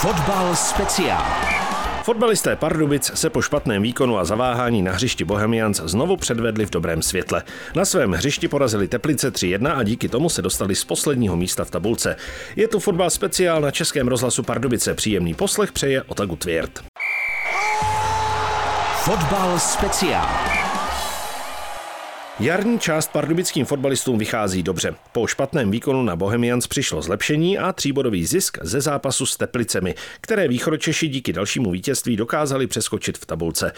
Fotbal speciál. Fotbalisté Pardubic se po špatném výkonu a zaváhání na hřišti Bohemians znovu předvedli v dobrém světle. Na svém hřišti porazili Teplice 3-1 a díky tomu se dostali z posledního místa v tabulce. Je tu fotbal speciál na Českém rozhlasu Pardubice. Příjemný poslech přeje Otagu Tvěrt. Fotbal speciál. Jarní část pardubickým fotbalistům vychází dobře. Po špatném výkonu na Bohemians přišlo zlepšení a tříbodový zisk ze zápasu s Teplicemi, které východočeši díky dalšímu vítězství dokázali přeskočit v tabulce.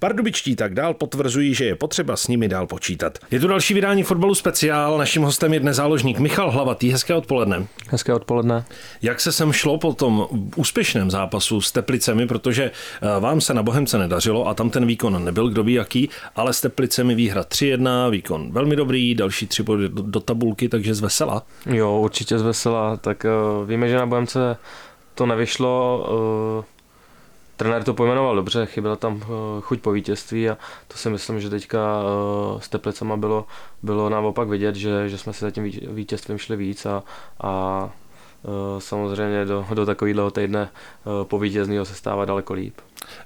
Pardubičtí tak dál potvrzují, že je potřeba s nimi dál počítat. Je tu další vydání fotbalu speciál. Naším hostem je dnes záložník Michal Hlavatý. Hezké odpoledne. Hezké odpoledne. Jak se sem šlo po tom úspěšném zápasu s Teplicemi, protože eh, vám se na Bohemce nedařilo a tam ten výkon nebyl kdo ví jaký, ale s Teplicemi výhra 3-1, výkon velmi dobrý, další tři body do, do tabulky, takže z vesela. Jo, určitě z vesela. Tak uh, víme, že na Bohemce to nevyšlo. Uh, trenér to pojmenoval dobře, chyběla tam uh, chuť po vítězství a to si myslím, že teďka uh, s Teplicema bylo, bylo naopak vidět, že, že jsme si za tím vítězstvím šli víc a, a samozřejmě do, do takového týdne po vítězného se stává daleko líp.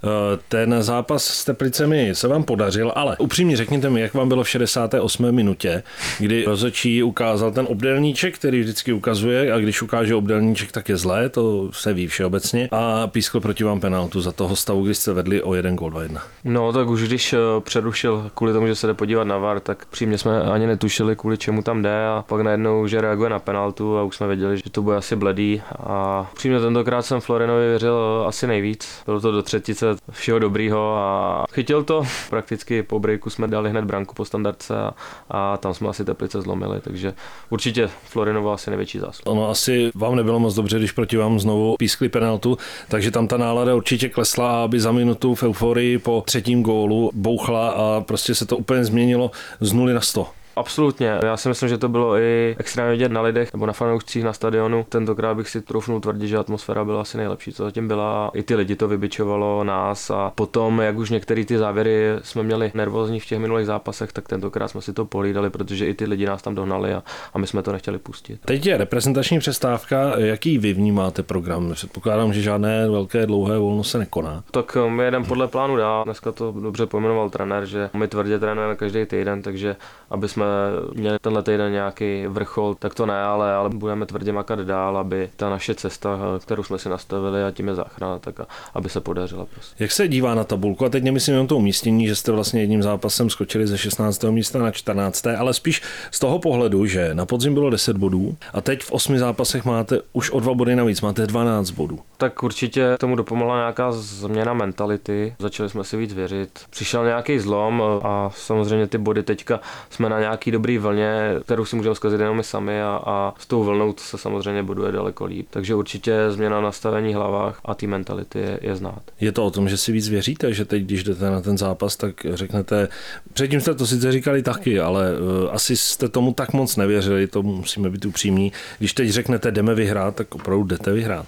Eh, ten zápas s Teplicemi se vám podařil, ale upřímně řekněte mi, jak vám bylo v 68. minutě, kdy rozhodčí ukázal ten obdelníček, který vždycky ukazuje a když ukáže obdelníček, tak je zlé, to se ví všeobecně a pískl proti vám penaltu za toho stavu, kdy jste vedli o jeden gol 2-1. No tak už když eh, přerušil kvůli tomu, že se jde podívat na VAR, tak přímě jsme ani netušili, kvůli čemu tam jde a pak najednou, že reaguje na penaltu a už jsme věděli, že to bude asi bledý a přímě tentokrát jsem Florinovi věřil asi nejvíc. Bylo to do třetí třetice všeho dobrýho a chytil to. Prakticky po breaku jsme dali hned branku po standardce a, a tam jsme asi teplice zlomili, takže určitě Florinovo asi největší zásluha. Ono asi vám nebylo moc dobře, když proti vám znovu pískli penaltu, takže tam ta nálada určitě klesla, aby za minutu v euforii po třetím gólu bouchla a prostě se to úplně změnilo z nuly na 100. Absolutně. Já si myslím, že to bylo i extrémně vidět na lidech nebo na fanoušcích na stadionu. Tentokrát bych si troufnul tvrdit, že atmosféra byla asi nejlepší, co zatím byla. I ty lidi to vybičovalo nás a potom, jak už některé ty závěry jsme měli nervózní v těch minulých zápasech, tak tentokrát jsme si to polídali, protože i ty lidi nás tam dohnali a, a my jsme to nechtěli pustit. Teď je reprezentační přestávka. Jaký vy vnímáte program? Předpokládám, že žádné velké dlouhé volno se nekoná. Tak my jedeme podle plánu dál. Dneska to dobře pojmenoval trenér, že my tvrdě trénujeme každý týden, takže aby jsme měli tenhle týden nějaký vrchol, tak to ne, ale, ale budeme tvrdě makat dál, aby ta naše cesta, kterou jsme si nastavili a tím je záchrana, tak aby se podařila. Prostě. Jak se dívá na tabulku? A teď nemyslím jenom to umístění, že jste vlastně jedním zápasem skočili ze 16. místa na 14. ale spíš z toho pohledu, že na podzim bylo 10 bodů a teď v 8 zápasech máte už o dva body navíc, máte 12 bodů. Tak určitě tomu dopomohla nějaká změna mentality, začali jsme si víc věřit. Přišel nějaký zlom a samozřejmě ty body teďka jsme na nějaký nějaký dobrý vlně, kterou si můžeme zkazit jenom my sami a, a s tou vlnou se samozřejmě buduje daleko líp. Takže určitě změna nastavení hlavách a té mentality je, je znát. Je to o tom, že si víc věříte, že teď, když jdete na ten zápas, tak řeknete, předtím jste to sice říkali taky, ale uh, asi jste tomu tak moc nevěřili, to musíme být upřímní. Když teď řeknete, jdeme vyhrát, tak opravdu jdete vyhrát.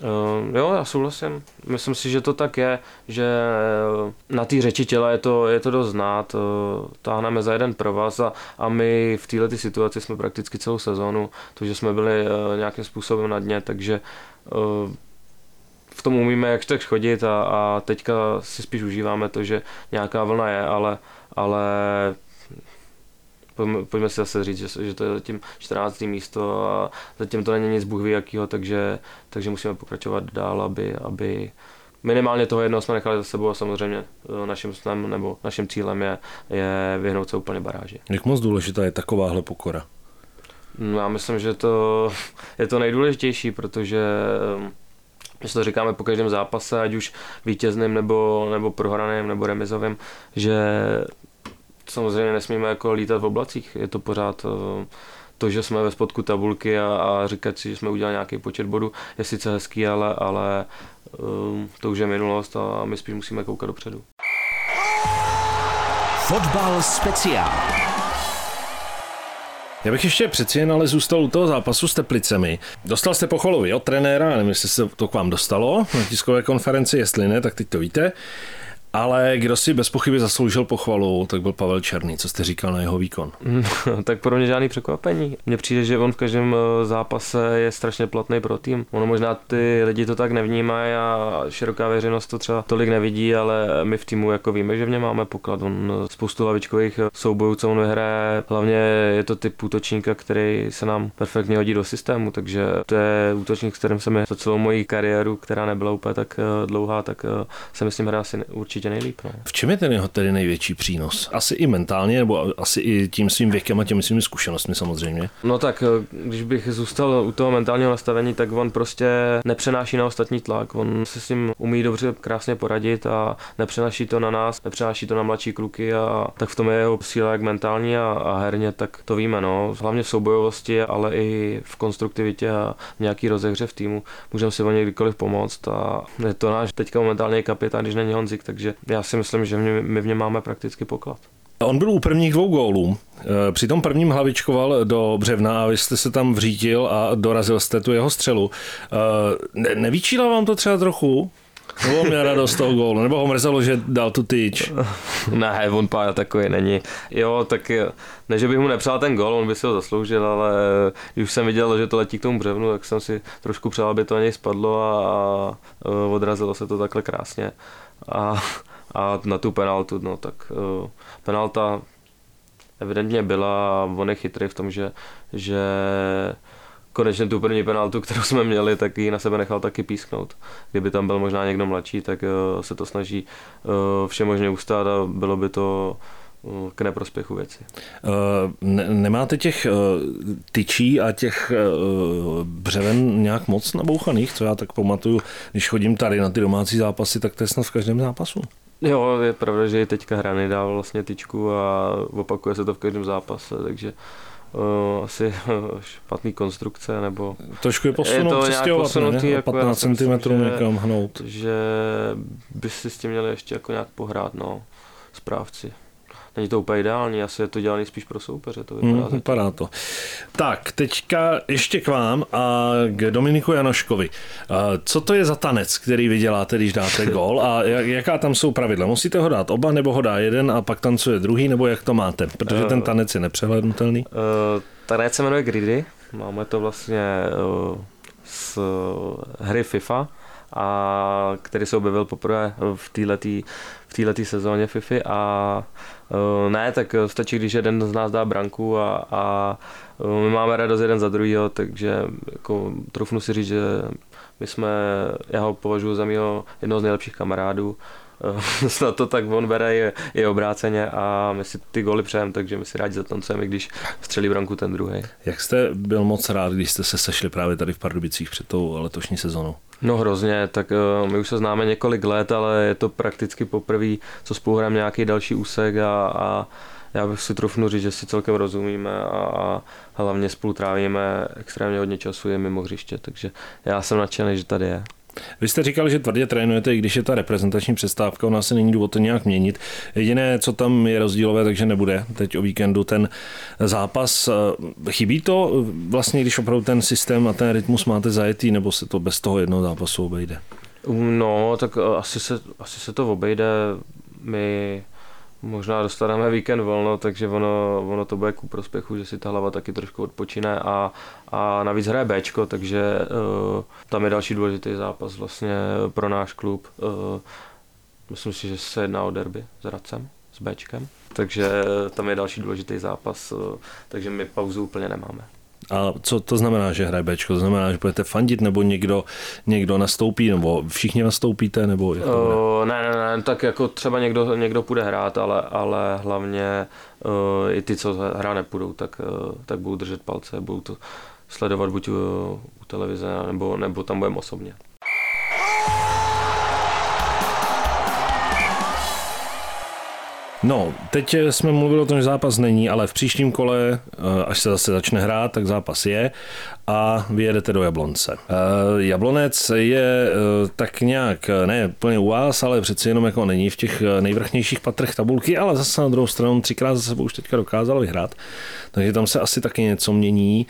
Uh, jo, já souhlasím. Myslím si, že to tak je, že na té řeči těla je to, je to dost znát. Uh, táhneme za jeden provaz a, a my v této situaci jsme prakticky celou sezónu, to, že jsme byli uh, nějakým způsobem na dně, takže uh, v tom umíme jak tak chodit a, a teďka si spíš užíváme to, že nějaká vlna je, ale, ale pojďme, pojďme si zase říct, že, že to je zatím 14. místo a zatím to není nic bůh ví jakýho, takže, takže musíme pokračovat dál, aby, aby minimálně toho jednoho jsme nechali za sebou a samozřejmě eh, naším snem nebo naším cílem je, je vyhnout se úplně baráži. Jak moc důležitá je takováhle pokora? No, já myslím, že to je to nejdůležitější, protože eh, my to říkáme po každém zápase, ať už vítězným nebo, nebo prohraným nebo remizovým, že samozřejmě nesmíme jako lítat v oblacích. Je to pořád eh, to, že jsme ve spodku tabulky a, a říkat si, že jsme udělali nějaký počet bodů, je sice hezký, ale, ale um, to už je minulost a my spíš musíme koukat dopředu. Fotbal speciál. Já bych ještě přeci jen ale zůstal u toho zápasu s Teplicemi. Dostal jste pochvalu od trenéra, nevím, jestli se to k vám dostalo na tiskové konferenci, jestli ne, tak teď to víte. Ale kdo si bez pochyby zasloužil pochvalu, tak byl Pavel Černý. Co jste říkal na jeho výkon? tak pro mě žádný překvapení. Mně přijde, že on v každém eh, zápase je strašně platný pro tým. Ono možná ty lidi to tak nevnímají a široká veřejnost to třeba tolik nevidí, ale my v týmu jako víme, že v něm máme poklad. On eh, spoustu hlavičkových soubojů, co on vyhraje, hlavně je to typ útočníka, který se nám perfektně hodí do systému, takže to je útočník, s kterým jsem za celou moji kariéru, která nebyla úplně tak eh, dlouhá, tak se myslím hraje asi určitě nejlíp. No. V čem je ten jeho tedy největší přínos? Asi i mentálně, nebo asi i tím svým věkem a těmi svými zkušenostmi samozřejmě? No tak, eh, když bych zůstal u toho mentálního nastavení, tak on prostě nepřenáší na ostatní tlak. On se s tím umí dobře krásně poradit a nepřenáší to na nás, nepřenáší to na mladší kluky a tak v tom je jeho síla jak mentální a, a herně, tak to víme. No. Hlavně v soubojovosti, ale i v konstruktivitě a nějaký rozehře v týmu. Můžeme si o něj kdykoliv pomoct a je to náš teďka momentálně kapitán, když není Honzik, takže já si myslím, že my v něm máme prakticky poklad. On byl u prvních dvou gólů. E, při tom prvním hlavičkoval do břevna a vy jste se tam vřítil a dorazil jste tu jeho střelu. E, ne, nevyčíla vám to třeba trochu? Nebo měl radost toho gólu, nebo ho mrzelo, že dal tu tyč? Ne, on pár takový není. Jo, tak ne, že bych mu nepřál ten gol, on by si ho zasloužil, ale když jsem viděl, že to letí k tomu břevnu, tak jsem si trošku přál, aby to na něj spadlo a, a odrazilo se to takhle krásně. A a na tu penaltu, no tak uh, penalta evidentně byla, on je chytrý v tom, že, že konečně tu první penaltu, kterou jsme měli, tak ji na sebe nechal taky písknout. Kdyby tam byl možná někdo mladší, tak uh, se to snaží uh, vše možně ustát a bylo by to k neprospěchu věci. Ne, nemáte těch tyčí a těch břeven nějak moc nabouchaných, co já tak pamatuju, když chodím tady na ty domácí zápasy, tak to je snad v každém zápasu. Jo, je pravda, že i teďka Hrany dal vlastně tyčku a opakuje se to v každém zápase, takže uh, asi špatný konstrukce, nebo... Trošku je posunout, je to nějak posunutý, ne? Jako 15 cm někam hnout. Že by si s tím měli ještě jako nějak pohrát, no, správci není to úplně ideální, asi je to dělaný spíš pro soupeře. To vypadá, mm, vypadá to. Tak, teďka ještě k vám a k Dominiku Janoškovi. Co to je za tanec, který vy děláte, když dáte gol a jaká tam jsou pravidla? Musíte ho dát oba, nebo ho dá jeden a pak tancuje druhý, nebo jak to máte? Protože ten tanec je nepřehlednutelný. Uh, tanec se jmenuje Gridy, máme to vlastně uh, z hry FIFA, a který se objevil poprvé v této v této sezóně FIFA a uh, ne, tak stačí, když jeden z nás dá branku a, a uh, my máme radost jeden za druhýho, takže jako trufnu si říct, že my jsme, já ho považuji za mého jednoho z nejlepších kamarádů, snad to tak on bere je, je obráceně a my si ty goly přejeme, takže my si rádi zatancujeme, když střelí branku ten druhý. Jak jste byl moc rád, když jste se sešli právě tady v Pardubicích před tou letošní sezónou? No hrozně, tak uh, my už se známe několik let, ale je to prakticky poprvé, co spolu hrajeme nějaký další úsek a, a já bych si trofnu říct, že si celkem rozumíme a, a hlavně spolu trávíme extrémně hodně času je mimo hřiště, takže já jsem nadšený, že tady je. Vy jste říkal, že tvrdě trénujete, i když je ta reprezentační přestávka, ona se není důvod to nějak měnit. Jediné, co tam je rozdílové, takže nebude teď o víkendu ten zápas. Chybí to vlastně, když opravdu ten systém a ten rytmus máte zajetý, nebo se to bez toho jednoho zápasu obejde? No, tak eh, asi se, asi se to obejde. My možná dostaneme víkend volno, takže ono, ono to bude ku prospěchu, že si ta hlava taky trošku odpočine a, a navíc hraje Bčko, takže uh, tam je další důležitý zápas vlastně pro náš klub. Uh, myslím si, že se jedná o derby s Radcem, s Bčkem, takže tam je další důležitý zápas, uh, takže my pauzu úplně nemáme. A co to znamená, že hraje Bčko? To znamená, že budete fandit, nebo někdo, někdo nastoupí, nebo všichni nastoupíte, nebo jak to uh, ne, ne, ne, tak jako třeba někdo, někdo půjde hrát, ale, ale hlavně uh, i ty, co hrát nepůjdou, tak, uh, tak budou držet palce, budou to sledovat buď u, u televize, nebo, nebo tam budeme osobně. No, teď jsme mluvili o tom, že zápas není, ale v příštím kole, eh, až se zase začne hrát, tak zápas je. a vyjedete do Jablonce. Eh, Jablonec je eh, tak nějak, ne úplně u vás, ale přeci jenom jako není v těch nejvrchnějších patrech tabulky, ale zase na druhou stranu třikrát za sebou už teďka dokázal vyhrát. Takže tam se asi taky něco mění.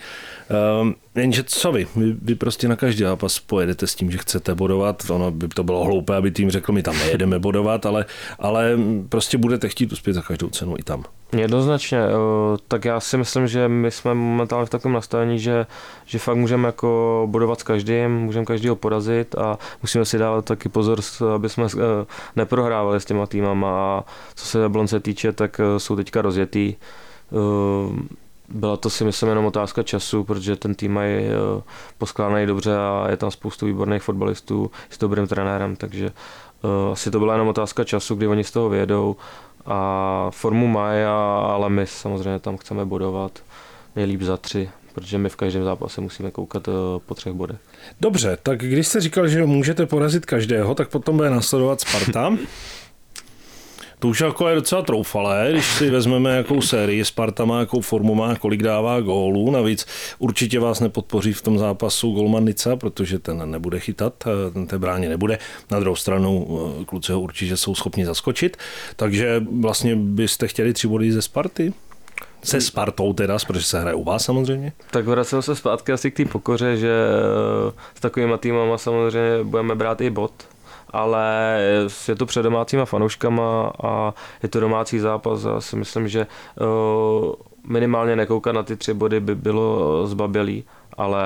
Jenže co vy? vy? Vy prostě na každý zápas pojedete s tím, že chcete bodovat. Ono by to bylo hloupé, aby tým řekl, my tam nejedeme bodovat, ale, ale prostě budete chtít uspět za každou cenu i tam. Jednoznačně, tak já si myslím, že my jsme momentálně v takovém nastavení, že, že fakt můžeme jako bodovat s každým, můžeme každého porazit a musíme si dávat taky pozor, aby jsme e, neprohrávali s těma týmama. A co se Blonce týče, tak e, jsou teďka rozjetý. Byla to si myslím jenom otázka času, protože ten tým eh, poskládaný dobře a je tam spoustu výborných fotbalistů s dobrým trenérem, takže asi to byla jenom otázka času, kdy oni z toho vědou a formu mají, ale my samozřejmě tam chceme bodovat nejlíp za tři, protože my v každém zápase musíme koukat uh, po třech bodech. Dobře, tak když jste říkal, že můžete porazit každého, tak potom bude nasledovat Sparta. To už jako je docela troufalé, když si vezmeme, jakou sérii Sparta má, jakou formu má, kolik dává gólů. Navíc určitě vás nepodpoří v tom zápasu Golman Nica, protože ten nebude chytat, ten té bráně nebude. Na druhou stranu eh, kluci ho určitě jsou schopni zaskočit. Takže vlastně byste chtěli tři body ze Sparty? Se Spartou teda, protože se hraje u vás samozřejmě? Tak vracím se zpátky asi k té pokoře, že eh, s takovými týmama samozřejmě budeme brát i bod, ale je to před domácíma fanouškama a je to domácí zápas a si myslím, že eh, minimálně nekoukat na ty tři body by bylo zbabělý, ale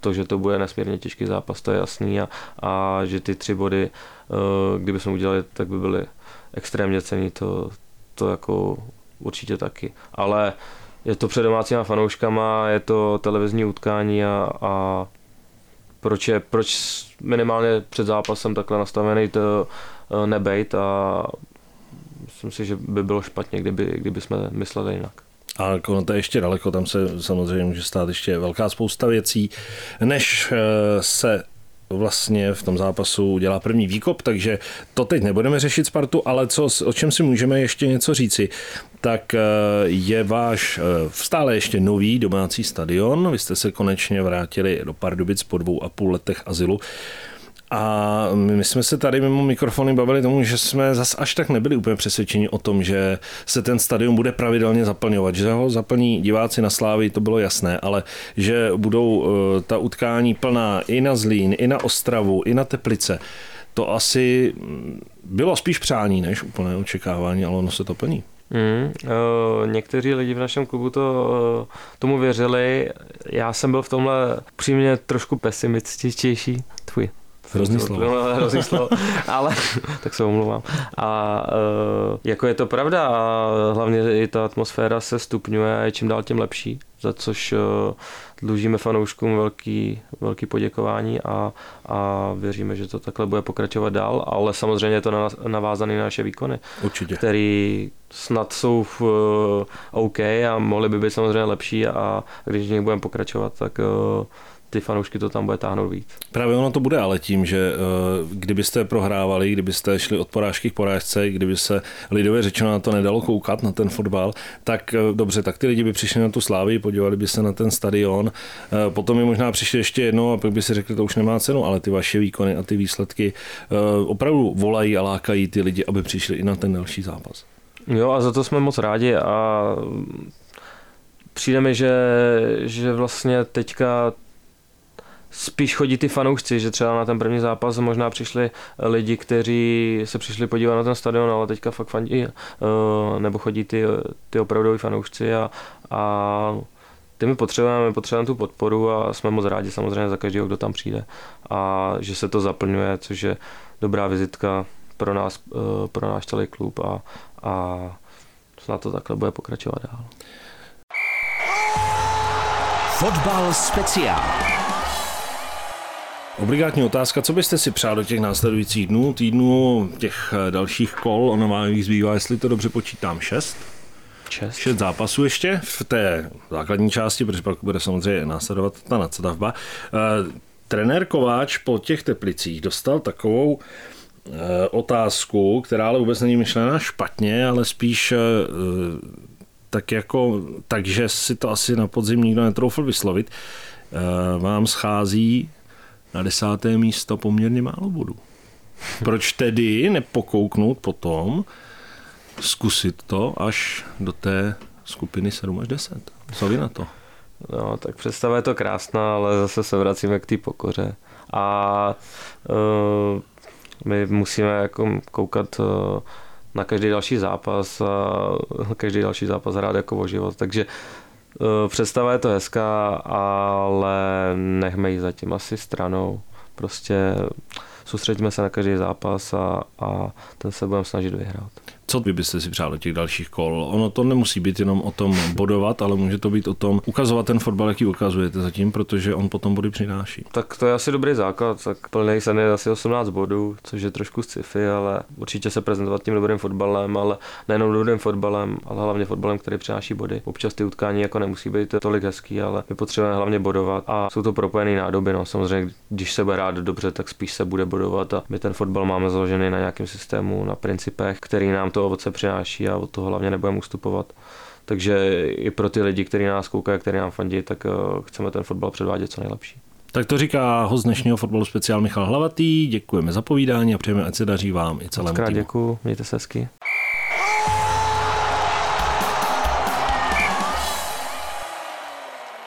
to, že to bude nesmírně těžký zápas, to je jasný a, a že ty tři body, eh, kdyby jsme udělali, tak by byly extrémně cený, to, to jako určitě taky. Ale je to před domácíma fanouškama, je to televizní utkání a, a proč, je, proč minimálně před zápasem takhle nastavený to eh, nebejt a myslím si, že by bylo špatně, kdyby, kdyby jsme mysleli jinak. A to je ještě daleko, tam se samozřejmě může stát ještě velká spousta věcí, než eh, se vlastně v tom zápasu udělá první výkop, takže to teď nebudeme řešit Spartu, ale co, o čem si můžeme ještě něco říci, tak eh, je váš eh, stále ještě nový domácí stadion. Vy jste se konečně vrátili do Pardubic po dvou a půl letech azylu. A my jsme se tady mimo mikrofony bavili tomu, že jsme zas až tak nebyli úplně přesvědčeni o tom, že se ten stadion bude pravidelně zaplňovat. Že ho zaplní diváci na Slávy, to bylo jasné, ale že budou eh, ta utkání plná i na Zlín, i na Ostravu, i na Teplice. To asi mm, bylo spíš přání než úplné očekávání, ale ono se to plní. Mm, uh, někteří lidi v našem klubu to, uh, tomu věřili. Já jsem byl v tomhle přímě trošku pesimističtější. Tvůj Hrozný slovo. No, hrozný slovo, ale tak se omlouvám. A uh, jako je to pravda a hlavně i ta atmosféra se stupňuje a je čím dál tím lepší, za což uh, dlužíme fanouškům velký, velký poděkování a, a věříme, že to takhle bude pokračovat dál, ale samozřejmě je to navázané na naše výkony, Určitě. který snad jsou v, uh, OK a mohly by být samozřejmě lepší a když v nich budeme pokračovat, tak uh, ty fanoušky to tam bude táhnout víc. Právě ono to bude ale tím, že uh, kdybyste prohrávali, kdybyste šli od porážky k porážce, kdyby se lidově řečeno na to nedalo koukat, na ten fotbal, tak uh, dobře, tak ty lidi by přišli na tu slávy, podívali by se na ten stadion, uh, potom by možná přišli ještě jednou a pak by si řekli, to už nemá cenu, ale ty vaše výkony a ty výsledky opravdu volají a lákají ty lidi, aby přišli i na ten další zápas. Jo a za to jsme moc rádi a přijde mi, že, že vlastně teďka spíš chodí ty fanoušci, že třeba na ten první zápas možná přišli lidi, kteří se přišli podívat na ten stadion, ale teďka fakt fandí, eh, nebo chodí ty, ty opravdoví fanoušci a, a ty my potřebujeme, my potřebujeme tu podporu a jsme moc rádi samozřejmě za každého, kdo tam přijde a že se to zaplňuje, což je dobrá vizitka pro nás, eh, pro náš celý klub a, a snad to takhle bude pokračovat dál. Fotbal speciál. Obligátní otázka, co byste si přál do těch následujících dnů, týdnů, těch eh, dalších kol, ono má jich zbývá, jestli to dobře počítám, šest? Šest. Šest zápasů ještě v té základní části, protože pak bude samozřejmě následovat ta nadstavba. Eh, trenér Kováč po těch teplicích dostal takovou eh, otázku, která ale vůbec není myšlená špatně, ale spíš tak jako, takže si to asi na podzim nikdo netroufl vyslovit vám schází na desáté místo poměrně málo bodů. Proč tedy nepokouknout potom, zkusit to až do té skupiny 7 až 10? Co vy na to? No, tak představa je to krásná, ale zase se vracíme k té pokoře. A uh, my musíme jako koukat uh, na každý další zápas a každý další zápas hrát jako o život. Takže představa je to hezká, ale nechme ji zatím asi stranou. Prostě soustředíme se na každý zápas a, a ten se budeme snažit vyhrát. Co vy byste si přál do těch dalších kol? Ono to nemusí být jenom o tom bodovat, ale může to být o tom ukazovat ten fotbal, jaký ukazujete zatím, protože on potom body přináší. Tak to je asi dobrý základ, tak plný sen je asi 18 bodů, což je trošku sci-fi, ale určitě se prezentovat tím dobrým fotbalem, ale nejenom dobrým fotbalem, ale hlavně fotbalem, který přináší body. Občas ty utkání jako nemusí být tolik hezký, ale my potřebujeme hlavně bodovat a jsou to propojené nádoby. No. Samozřejmě, když se bude hrát dobře, tak spíš se bude bodovat a my ten fotbal máme založený na nějakém systému, na principech, který nám to ovoce přináší a od toho hlavně nebudeme ustupovat. Takže i pro ty lidi, kteří nás koukají, kteří nám fandí, tak eh, chceme ten fotbal předvádět co nejlepší. Tak to říká host dnešního fotbalu speciál Michal Hlavatý. Děkujeme za povídání a přejeme, ať se daří vám i celému týmu. děkuji, mějte se hezky.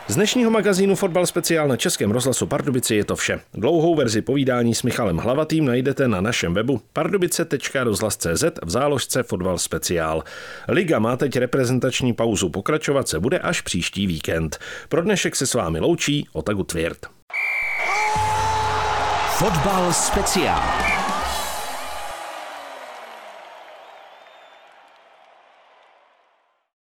Z dnešního magazínu Fotbal speciál na Českém rozhlasu Pardubici je to vše. Dlouhou verzi povídání s Michalem Hlavatým najdete na našem webu pardubice.rozhlas.cz v záložce Fotbal speciál. Liga má teď reprezentační pauzu, pokračovat se bude až příští víkend. Pro dnešek se s vámi loučí Otagu Tvěrt. Fotbal speciál.